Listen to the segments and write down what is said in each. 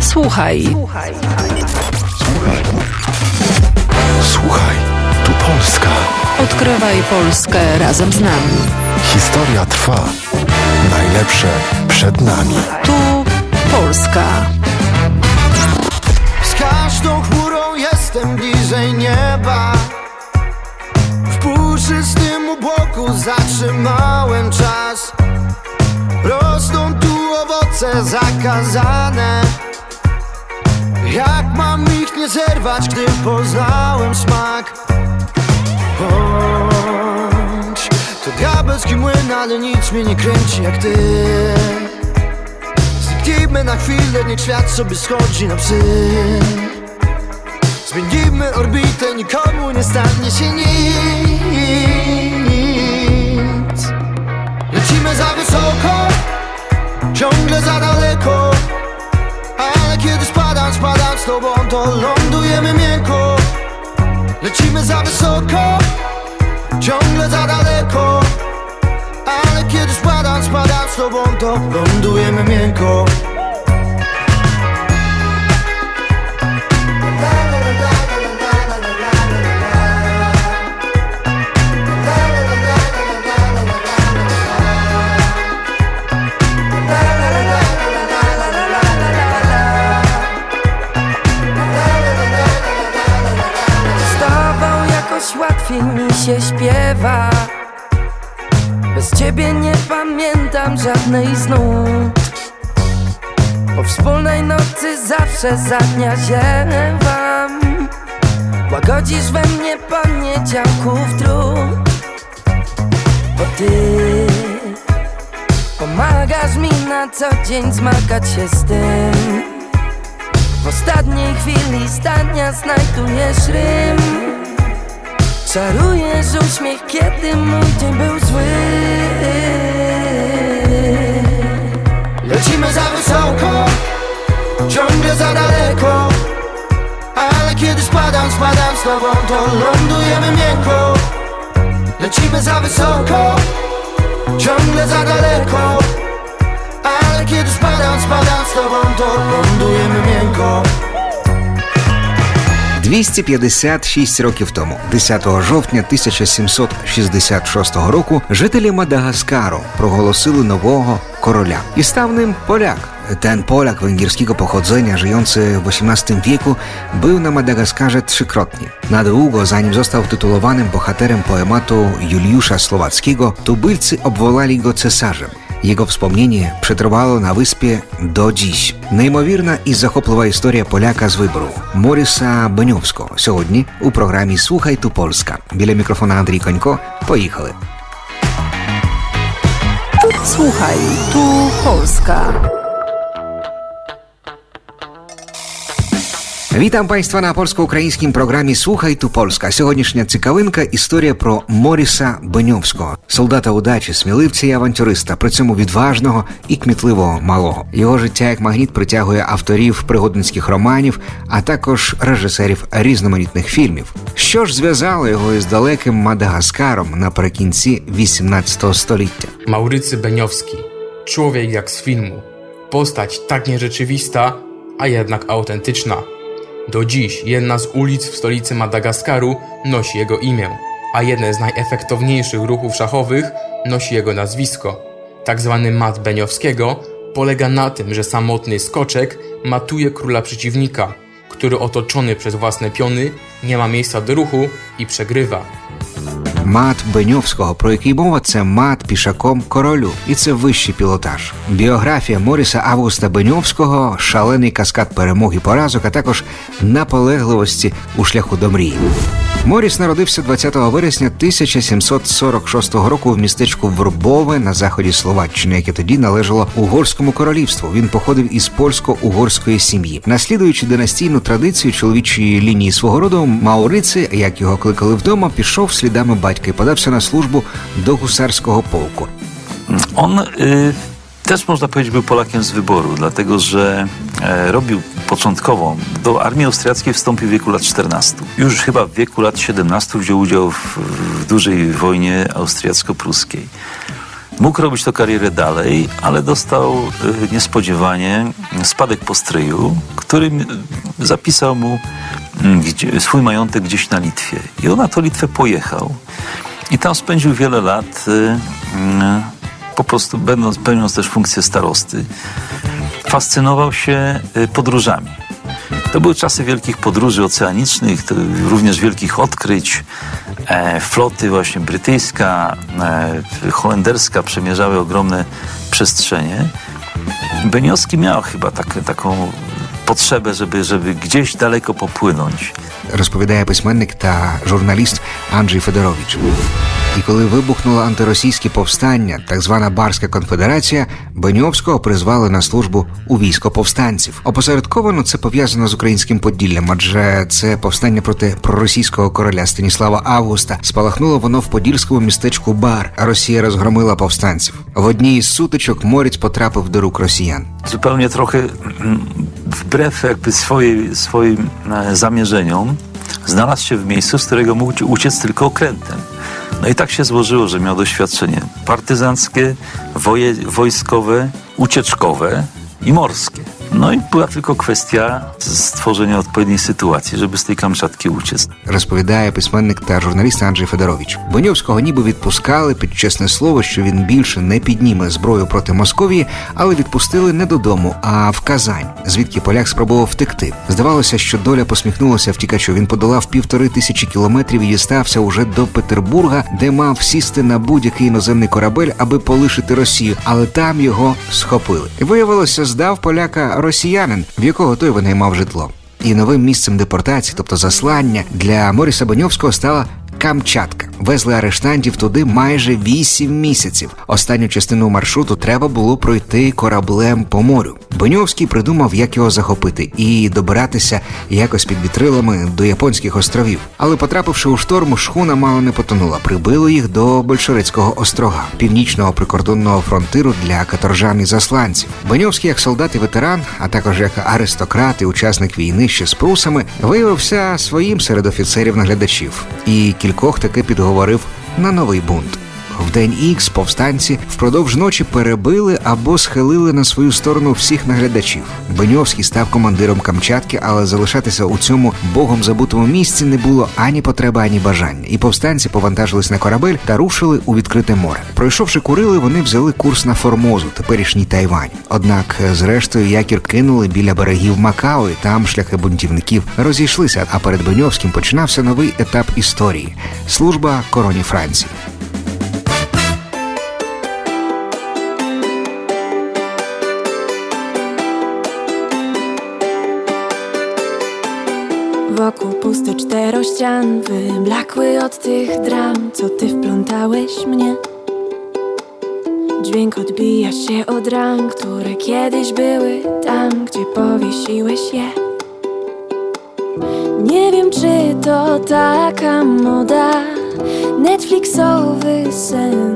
Słuchaj. Słuchaj. Słuchaj, tu Polska. Odkrywaj Polskę razem z nami. Historia trwa. Najlepsze przed nami. Tu Polska. Z każdą chmurą jestem bliżej nieba W puszystym obłoku zatrzymałem czas Rosną tu owoce zakazane. Jak mam ich nie zerwać, gdy poznałem smak? Bądź to diabelski młyn, ale nic mnie nie kręci jak ty. Zniknijmy na chwilę, niech świat sobie schodzi na psy. Zmienimy orbitę, nikomu nie stanie się nic. Lecimy za wysoko, ciągle za daleko Ale kiedy spadam, spadam z tobą, to lądujemy miękko. Lecimy za wysoko, ciągle za daleko ale kiedy spadam, spadam z tobą, to lądujemy miękko Bez ciebie nie pamiętam żadnej z nut Po wspólnej nocy zawsze za dnia ziewam. Łagodzisz we mnie poniedziałków trud Bo ty Pomagasz mi na co dzień zmagać się z tym. W ostatniej chwili zdania znajdujesz rym Czarujesz uśmiech, kiedy mój dzień był zły. Lecimy za wysoko, ciągle za daleko. Ale kiedy spadam, spadam z tobą, to lądujemy miękko. Lecimy za wysoko, ciągle za daleko. Ale kiedy spadam, spadam z tobą, to lądujemy miękko 256 років тому, 10 жовтня 1766 року, жителі Мадагаскару проголосили нового koroля. I stał nim Polak. Ten Polak węgierskiego pochodzenia, żyjący w XVIII wieku, był na Madagaskarze trzykrotnie. Na długo, zanim został tytułowanym bohaterem poematu Juliusza Słowackiego, tubylcy obwolali go cesarzem. Jego wspomnienie przetrwało na wyspie do dziś. Неймовірна і захоплива історія поляка з вибору Моріса Беньовського. Сьогодні у програмі Слухай ту Польська. Біля мікрофона Андрій Конько. Поїхали. Слухай ту Polska. Witam Państwa na polsko-ukraińskim programie Słuchaj tu Polska. Сьогоднішня цікавинка історія про Моріса Беньовського, солдата удачі, сміливця і авантюриста, при цьому відважного і кмітливого малого. Його життя як магніт притягує авторів пригодницьких романів, а також режисерів різноманітних фільмів. Що ж зв'язало його із далеким Мадагаскаром наприкінці 18 століття? Maurycy Beniowski. Człowiek jak z filmu. Postać tak nierzeczywista, a jednak autentyczna. Do dziś jedna z ulic w stolicy Madagaskaru nosi jego imię, a jeden z najefektowniejszych ruchów szachowych nosi jego nazwisko. Tak zwany mat Beniowskiego polega na tym, że samotny skoczek matuje króla przeciwnika, który otoczony przez własne piony nie ma miejsca do ruchu i przegrywa. Мат Беньовського, про який мова, це мат пішаком королю, і це вищий пілотаж. Біографія Моріса Августа Беньовського, шалений каскад перемог і поразок, а також наполегливості у шляху до мрії. Моріс народився 20 вересня 1746 року в містечку Вербове на заході Словаччини, яке тоді належало угорському королівству. Він походив із польсько-угорської сім'ї. Наслідуючи династійну традицію чоловічої лінії свого роду, Мауриці, як його кликали вдома, пішов слідами батька і подався на службу до гусарського полку. On y, też można powiedzieć był Polakiem z wyboru, dlatego że e, robił początkowo, do armii austriackiej wstąpił w wieku lat 14. Już chyba w wieku lat 17 wziął udział w, w dużej wojnie austriacko-pruskiej. Mógł robić to karierę dalej, ale dostał y, niespodziewanie spadek po stryju, który m- zapisał mu mm, gdzie, swój majątek gdzieś na Litwie. I on na to Litwę pojechał. I tam spędził wiele lat, y, y, po prostu będąc, pełniąc też funkcję starosty. Fascynował się y, podróżami. To były czasy wielkich podróży oceanicznych, również wielkich odkryć. E, floty właśnie brytyjska, e, holenderska przemierzały ogromne przestrzenie. Beniowski miał chyba tak, taką potrzebę, żeby, żeby gdzieś daleko popłynąć. розповідає письменник та журналіст Анджей Федорович. І коли вибухнуло антиросійське повстання, так звана Барська конфедерація, Беньовського призвали на службу у військо повстанців. Опосередковано це пов'язано з українським Поділлям, адже це повстання проти проросійського короля Станіслава Августа. Спалахнуло воно в подільському містечку Бар. Росія розгромила повстанців. В одній із сутичок Морець потрапив до рук росіян. zupełnie trochę mm, wbrew jakby swojej, swoim e, zamierzeniom znalazł się w miejscu, z którego mógł ucie- uciec tylko okrętem. No i tak się złożyło, że miał doświadczenie partyzanckie, woje, wojskowe, ucieczkowe i morskie. No i była tylko kwestia stworzenia odpowiedniej sytuacji, żeby z tej Kamczatki uciec. розповідає письменник та журналіст Анджей Федорович. Боньовського ніби відпускали під чесне слово, що він більше не підніме зброю проти Московії, але відпустили не додому, а в Казань, звідки поляк спробував втекти. Здавалося, що доля посміхнулася втікачу. Він подолав півтори тисячі кілометрів і дістався уже до Петербурга, де мав сісти на будь-який іноземний корабель, аби полишити Росію, але там його схопили. Виявилося, здав поляка росіянин, в якого той винаймав житло. І новим місцем депортації, тобто заслання, для Моріса Боньовського стала Камчатка. Везли арештантів туди майже 8 місяців. Останню частину маршруту треба було пройти кораблем по морю. Боньовський придумав, як його захопити, і добиратися якось під вітрилами до японських островів. Але потрапивши у шторм, шхуна мало не потонула. Прибило їх до Большерецького острога, північного прикордонного фронтиру для каторжан і засланців. Боньовський, як солдат і ветеран, а також як аристократ і учасник війни ще з прусами, виявився своїм серед офіцерів-наглядачів і кількох таки підговорив на новий бунт. В день ікс повстанці впродовж ночі перебили або схилили на свою сторону всіх наглядачів. Беньовський став командиром Камчатки, але залишатися у цьому богом забутому місці не було ані потреби, ані бажання. І повстанці повантажились на корабель та рушили у відкрите море. Пройшовши Курили, вони взяли курс на Формозу, теперішній Тайвань. Однак, е, зрештою, якір кинули біля берегів Макао, і там шляхи бунтівників розійшлися. А перед Беньовським починався новий етап історії служба короні Франції. Pusty czterościan Wyblakły od tych dram Co ty wplątałeś mnie. Dźwięk odbija się od ram Które kiedyś były tam Gdzie powiesiłeś je. Nie wiem czy to taka moda Netflixowy sen.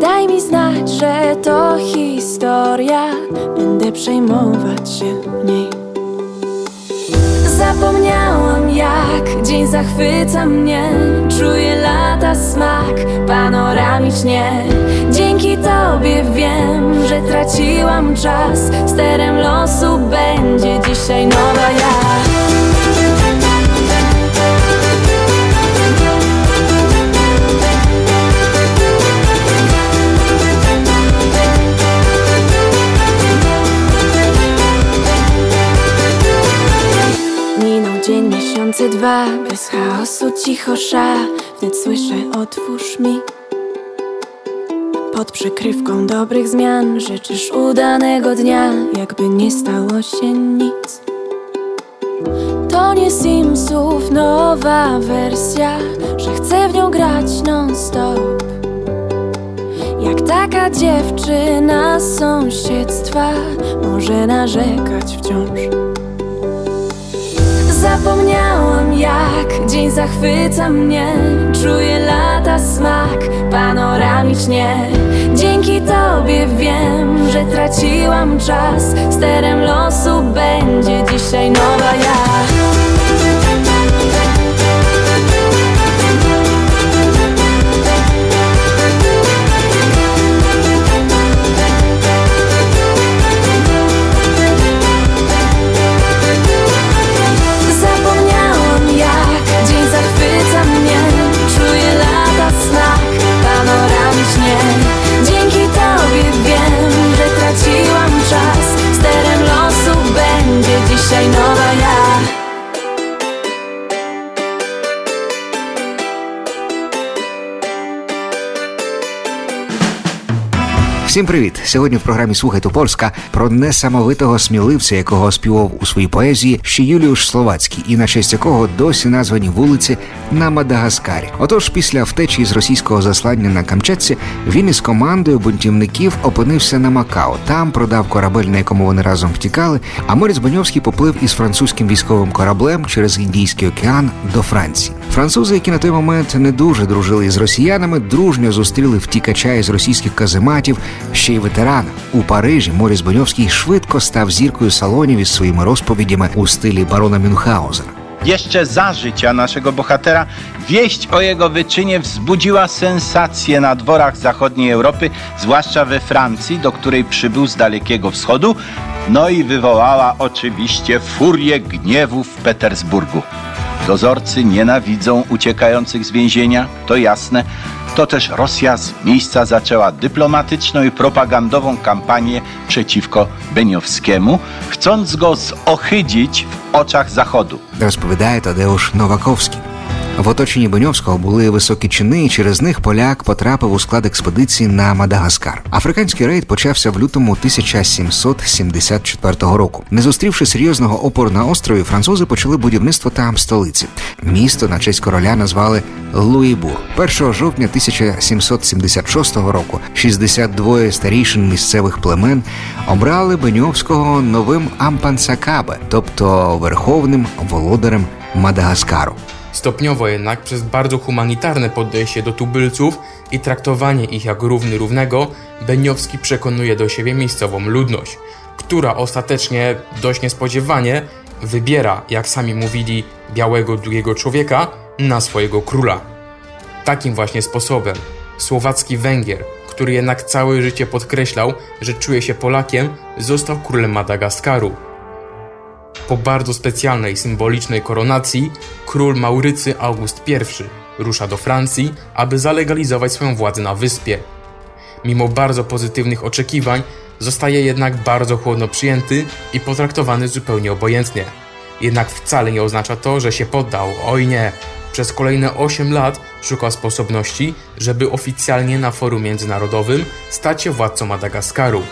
Daj mi znać, że to historia Będę przejmować się niej Zapomniałam jak dzień zachwyca mnie. Czuję lata smak panoramicznie. Dzięki tobie wiem, że traciłam czas. Sterem losu będzie dzisiaj nowa ja miesiące dwa Bez chaosu cicho sza. Wnet słyszę otwórz mi. Pod przykrywką dobrych zmian Życzysz udanego dnia. Jakby nie stało się nic. To nie Simsów nowa wersja Że chcę w nią grać non stop Jak taka dziewczyna z sąsiedztwa Może narzekać wciąż Zapomniałam jak dzień zachwyca mnie. Czuję lata smak panoramicznie. Dzięki tobie wiem, że traciłam czas. Sterem losu będzie dzisiaj nowa ja Всім привіт! Сьогодні в програмі Слухайте Польська про несамовитого сміливця, якого співав у своїй поезії ще Юліуш Словацький, і на честь якого досі названі вулиці на Мадагаскарі. Отож, після втечі з російського заслання на Камчатці він із командою бунтівників опинився на Макао. Там продав корабель, на якому вони разом втікали. А Моріц Баньовський поплив із французьким військовим кораблем через Індійський океан до Франції. Французи, які на той момент не дуже дружили із росіянами, дружньо зустріли втікача із російських казематів, ще й ветерана. У Парижі Моріс Баньовський швидко став зіркою салонів із своїми розповідями у стилі барона Мюнхгаузена. Jeszcze za życia naszego bohatera wieść o jego wyczynie wzbudziła sensację na dworach zachodniej Europy, zwłaszcza we Francji, do której przybył z Dalekiego Wschodu, no i wywołała oczywiście furię gniewu w Petersburgu. Dozorcy nienawidzą uciekających z więzienia, to jasne. to też Rosja z miejsca zaczęła dyplomatyczną i propagandową kampanię przeciwko Beniowskiemu, chcąc go zohydzić w oczach Zachodu. Rozpowiadaje Tadeusz Nowakowski. В оточенні Беньовського були високі чини, і через них поляк потрапив у склад експедиції на Мадагаскар. Африканський рейд почався в лютому 1774 року. Не зустрівши серйозного опору на острові, французи почали будівництво там столиці. Місто на честь короля назвали Луїбур. 1 жовтня 1776 року 62 старішин місцевих племен обрали Беньовського новим Ампансакабе, тобто верховним володарем Мадагаскару. Stopniowo jednak przez bardzo humanitarne podejście do tubylców i traktowanie ich jak równy równego, Beniowski przekonuje do siebie miejscową ludność, która ostatecznie, dość niespodziewanie, wybiera, jak sami mówili, białego, długiego człowieka na swojego króla. Takim właśnie sposobem słowacki Węgier, który jednak całe życie podkreślał, że czuje się Polakiem, został królem Madagaskaru. Po bardzo specjalnej, symbolicznej koronacji król Maurycy August I rusza do Francji, aby zalegalizować swoją władzę na wyspie. Mimo bardzo pozytywnych oczekiwań, zostaje jednak bardzo chłodno przyjęty i potraktowany zupełnie obojętnie. Jednak wcale nie oznacza to, że się poddał. Oj nie! Przez kolejne 8 lat szukał sposobności, żeby oficjalnie na forum międzynarodowym stać się władcą Madagaskaru.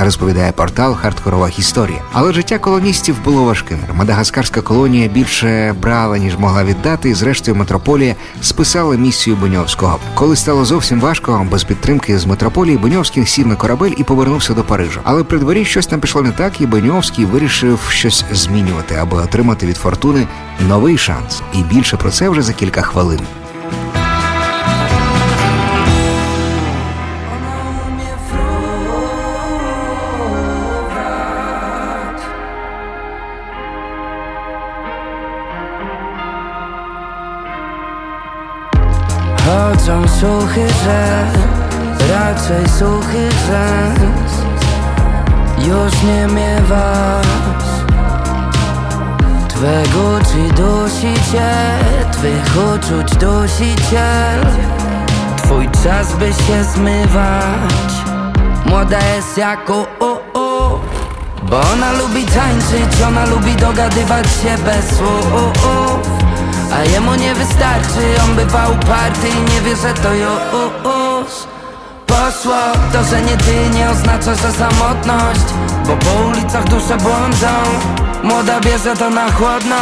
Розповідає портал Хардкорова історія. Але життя колоністів було важким. Мадагаскарська колонія більше брала, ніж могла віддати, і зрештою метрополія списала місію Беньовського. Коли стало зовсім важко, без підтримки з метрополії Беньовський сів на корабель і повернувся до Парижа. Але при дворі щось там пішло не так, і Беньовський вирішив щось змінювати, аби отримати від фортуни новий шанс. І більше про це вже за кілька хвилин. Chodzą słuchy, że raczej suchy rzęs Już nie miewasz Twego czy dusi cię, twych uczuć dusiciel Twój czas by się zmywać. Młoda jest jak o, o, o Bo ona lubi tańczyć, ona lubi dogadywać się bez słów A jemu nie wystarczy, on bywa uparty i nie wie, że to już Poszło, to, że nie ty nie oznacza, że samotność Bo po ulicach dusze błądzą. Młoda bierze to na chłodno.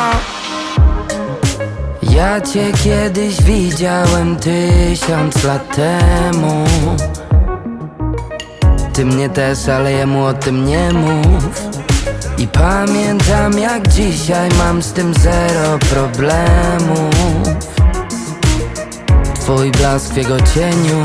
Ja cię kiedyś widziałem tysiąc lat temu. Ty mnie też, ale jemu o tym nie mów I pamiętam jak dzisiaj mam z tym zero problemów Twój blask w jego cieniu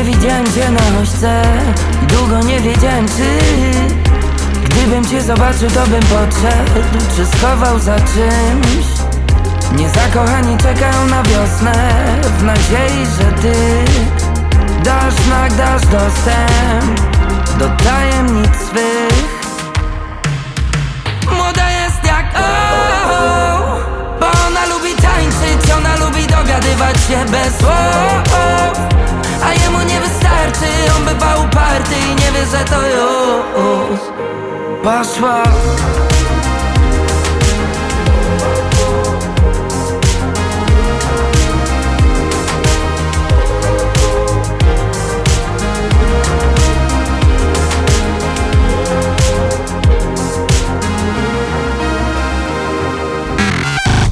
nie widziałem cię na ośce I długo nie wiedziałem czy Gdybym cię zobaczył to bym podszedł. Czy schował za czymś? Niezakochani czekają na wiosnę. W nadziei, że ty Dasz znak, dasz dostęp Do tajemnic swych. Młoda jest jak o, Bo ona lubi tańczyć Ona lubi dogadywać się bez słów nie wystarczy On bywa uparty i nie wie, że to już Poszło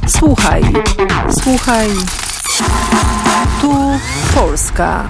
Słuchaj, słuchaj. Tu Polska.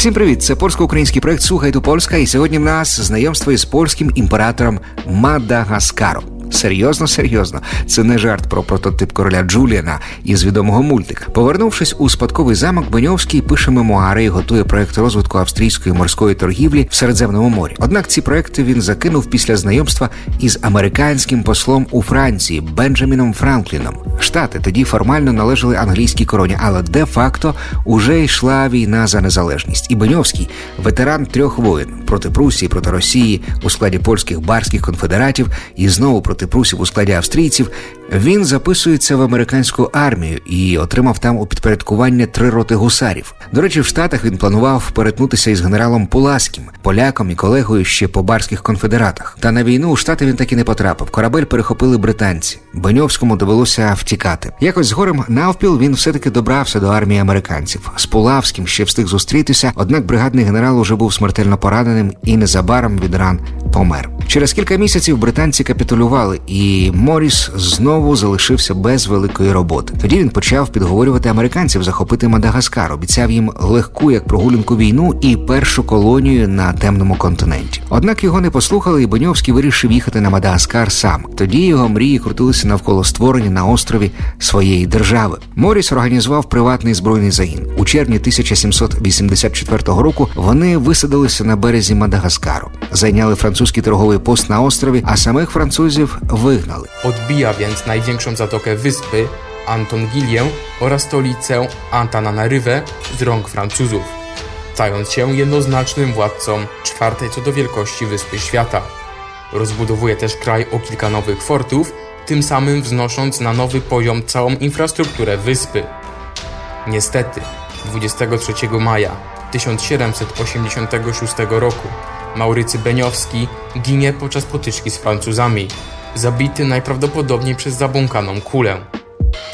Всім привіт! Це польсько-український проект Слухай до Польська, і сьогодні в нас знайомство із польським імператором Мадагаскаром. Серйозно, серйозно, це не жарт про прототип короля Джуліана із відомого мультика. Повернувшись у спадковий замок, Беньовський пише мемуари і готує проект розвитку австрійської морської торгівлі в Середземному морі. Однак ці проекти він закинув після знайомства із американським послом у Франції Бенджаміном Франкліном. Штати тоді формально належали англійській короні, але де-факто уже йшла війна за незалежність. І Беньовський, ветеран трьох воєн проти Прусії, проти Росії у складі польських барських конфедератів і знову проти прусів у складі австрійців. Він записується в американську армію і отримав там у підпорядкування три роти гусарів. До речі, в Штатах він планував перетнутися із генералом Пуласкім, поляком і колегою ще по барських конфедератах. Та на війну у штати він таки не потрапив. Корабель перехопили британці. Беньовському довелося втікати. Якось згорем навпіл він все-таки добрався до армії американців. З Пулавським ще встиг зустрітися, однак бригадний генерал уже був смертельно пораненим і незабаром від ран помер. Через кілька місяців британці капітулювали, і Моріс знову залишився без великої роботи. Тоді він почав підговорювати американців захопити Мадагаскар, обіцяв їм легку як прогулянку війну і першу колонію на темному континенті. Однак його не послухали, і Боньовський вирішив їхати на Мадагаскар сам. Тоді його мрії крутилися навколо створення на острові своєї держави. Моріс організував приватний збройний загін. У червні 1784 року вони висадилися на березі Мадагаскару, зайняли французький торговий пост на острові, а самих французів вигнали. Odbija więc największą zatokę wyspy, Antongilię oraz stolicę Antananarywę z rąk Francuzów, stając się jednoznacznym władcą czwartej co do wielkości wyspy świata. Rozbudowuje też kraj o kilka nowych fortów, tym samym wznosząc na nowy poziom całą infrastrukturę wyspy. Niestety, 23 maja 1786 roku Maurycy Beniowski ginie podczas potyczki z Francuzami, zabity najprawdopodobniej przez zabłąkaną kulę.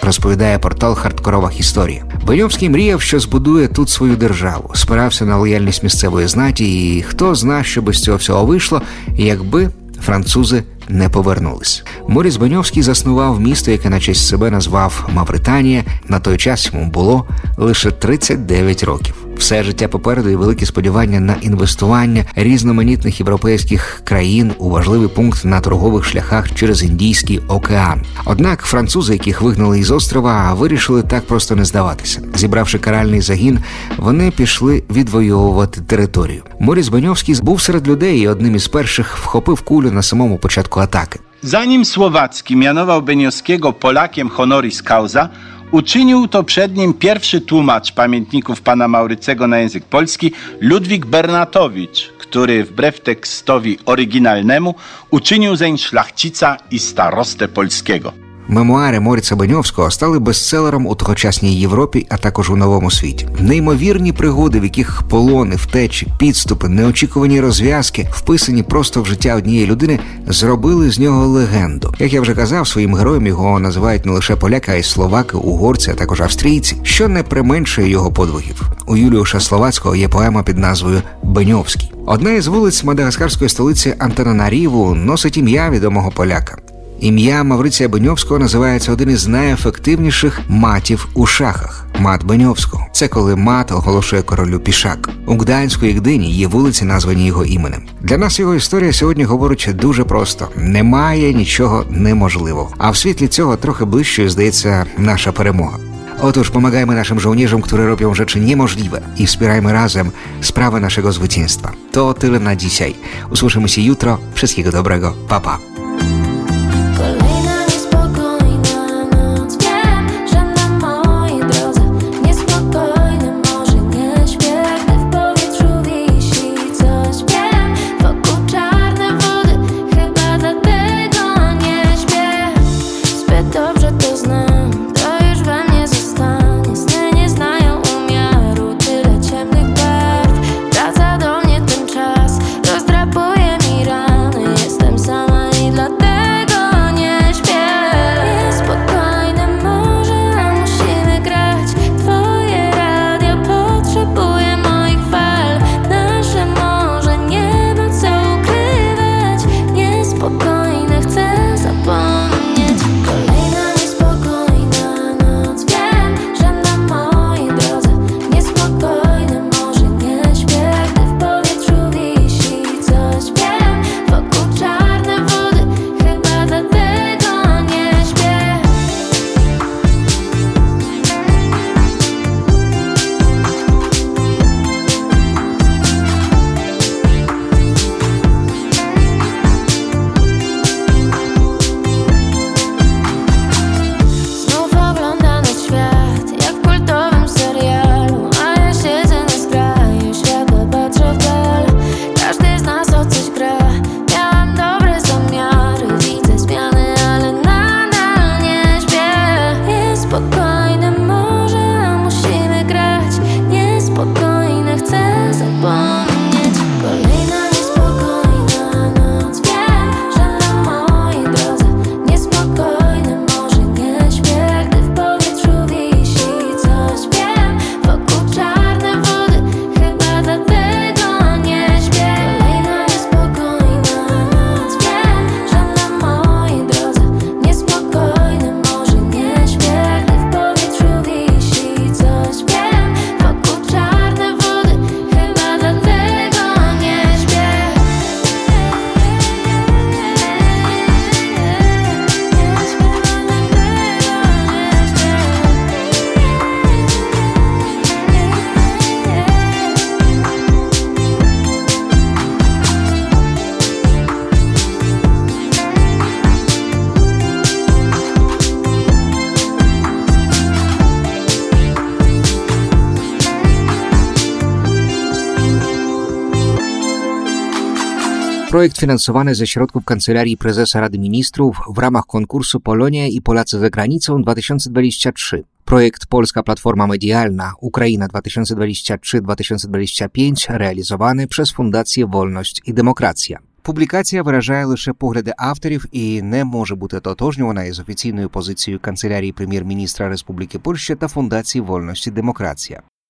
Розповідає портал Хардкорова історія. Беньовський мріяв, що збудує тут свою державу, спирався на лояльність місцевої знаті, і хто зна, що без цього всього вийшло, якби французи не повернулись. Моріс Беньовський заснував місто, яке на честь себе назвав Мавританія. На той час йому було лише 39 років. Все життя попереду і великі сподівання на інвестування різноманітних європейських країн у важливий пункт на торгових шляхах через Індійський океан. Однак французи, яких вигнали із острова, вирішили так просто не здаватися. Зібравши каральний загін, вони пішли відвоювати територію. Моріс Беньовський був серед людей і одним із перших вхопив кулю на самому початку атаки. Zanim Słowacki mianował Beniowskiego Polakiem honoris causa, uczynił to przed nim pierwszy tłumacz pamiętników pana Maurycego na język polski, Ludwik Bernatowicz, który wbrew tekstowi oryginalnemu uczynił zeń szlachcica i starostę polskiego. Мемуари Моріца Беньовського стали бестселером у тогочасній Європі, а також у новому світі. Неймовірні пригоди, в яких полони, втечі, підступи, неочікувані розв'язки, вписані просто в життя однієї людини, зробили з нього легенду. Як я вже казав, своїм героєм його називають не лише поляки, а й словаки, угорці, а також австрійці, що не применшує його подвигів. У Юліуша Словацького є поема під назвою Беньовський. Одна із вулиць мадагаскарської столиці Антананаріву носить ім'я відомого поляка. Ім'я Мавриція Беньовського називається один із найефективніших матів у шахах мат Беньовського. Це коли мат оголошує королю пішак. У Гданську і Гдині є вулиці, названі його іменем. Для нас його історія сьогодні говорить дуже просто: немає нічого неможливого. А в світлі цього трохи ближчою здається наша перемога. Otóż pomagajmy naszym żołnierzom, które robią rzeczy niemożliwe i wspierajmy razem sprawę naszego zwycięstwa. To tyle na dzisiaj. Usłyszymy się jutro. Wszystkiego dobrego. Projekt finansowany ze środków Kancelarii Prezesa Rady Ministrów w ramach konkursu Polonia i Polacy za granicą 2023. Projekt Polska Platforma Medialna Ukraina 2023-2025 realizowany przez Fundację Wolność і Демократія. Публікація виражає лише погляди авторів і не може бути тотожнювана із офіційною позицією канцелярії прем'єр-міністра Республіки Польща та Фундації Вольності Демократія.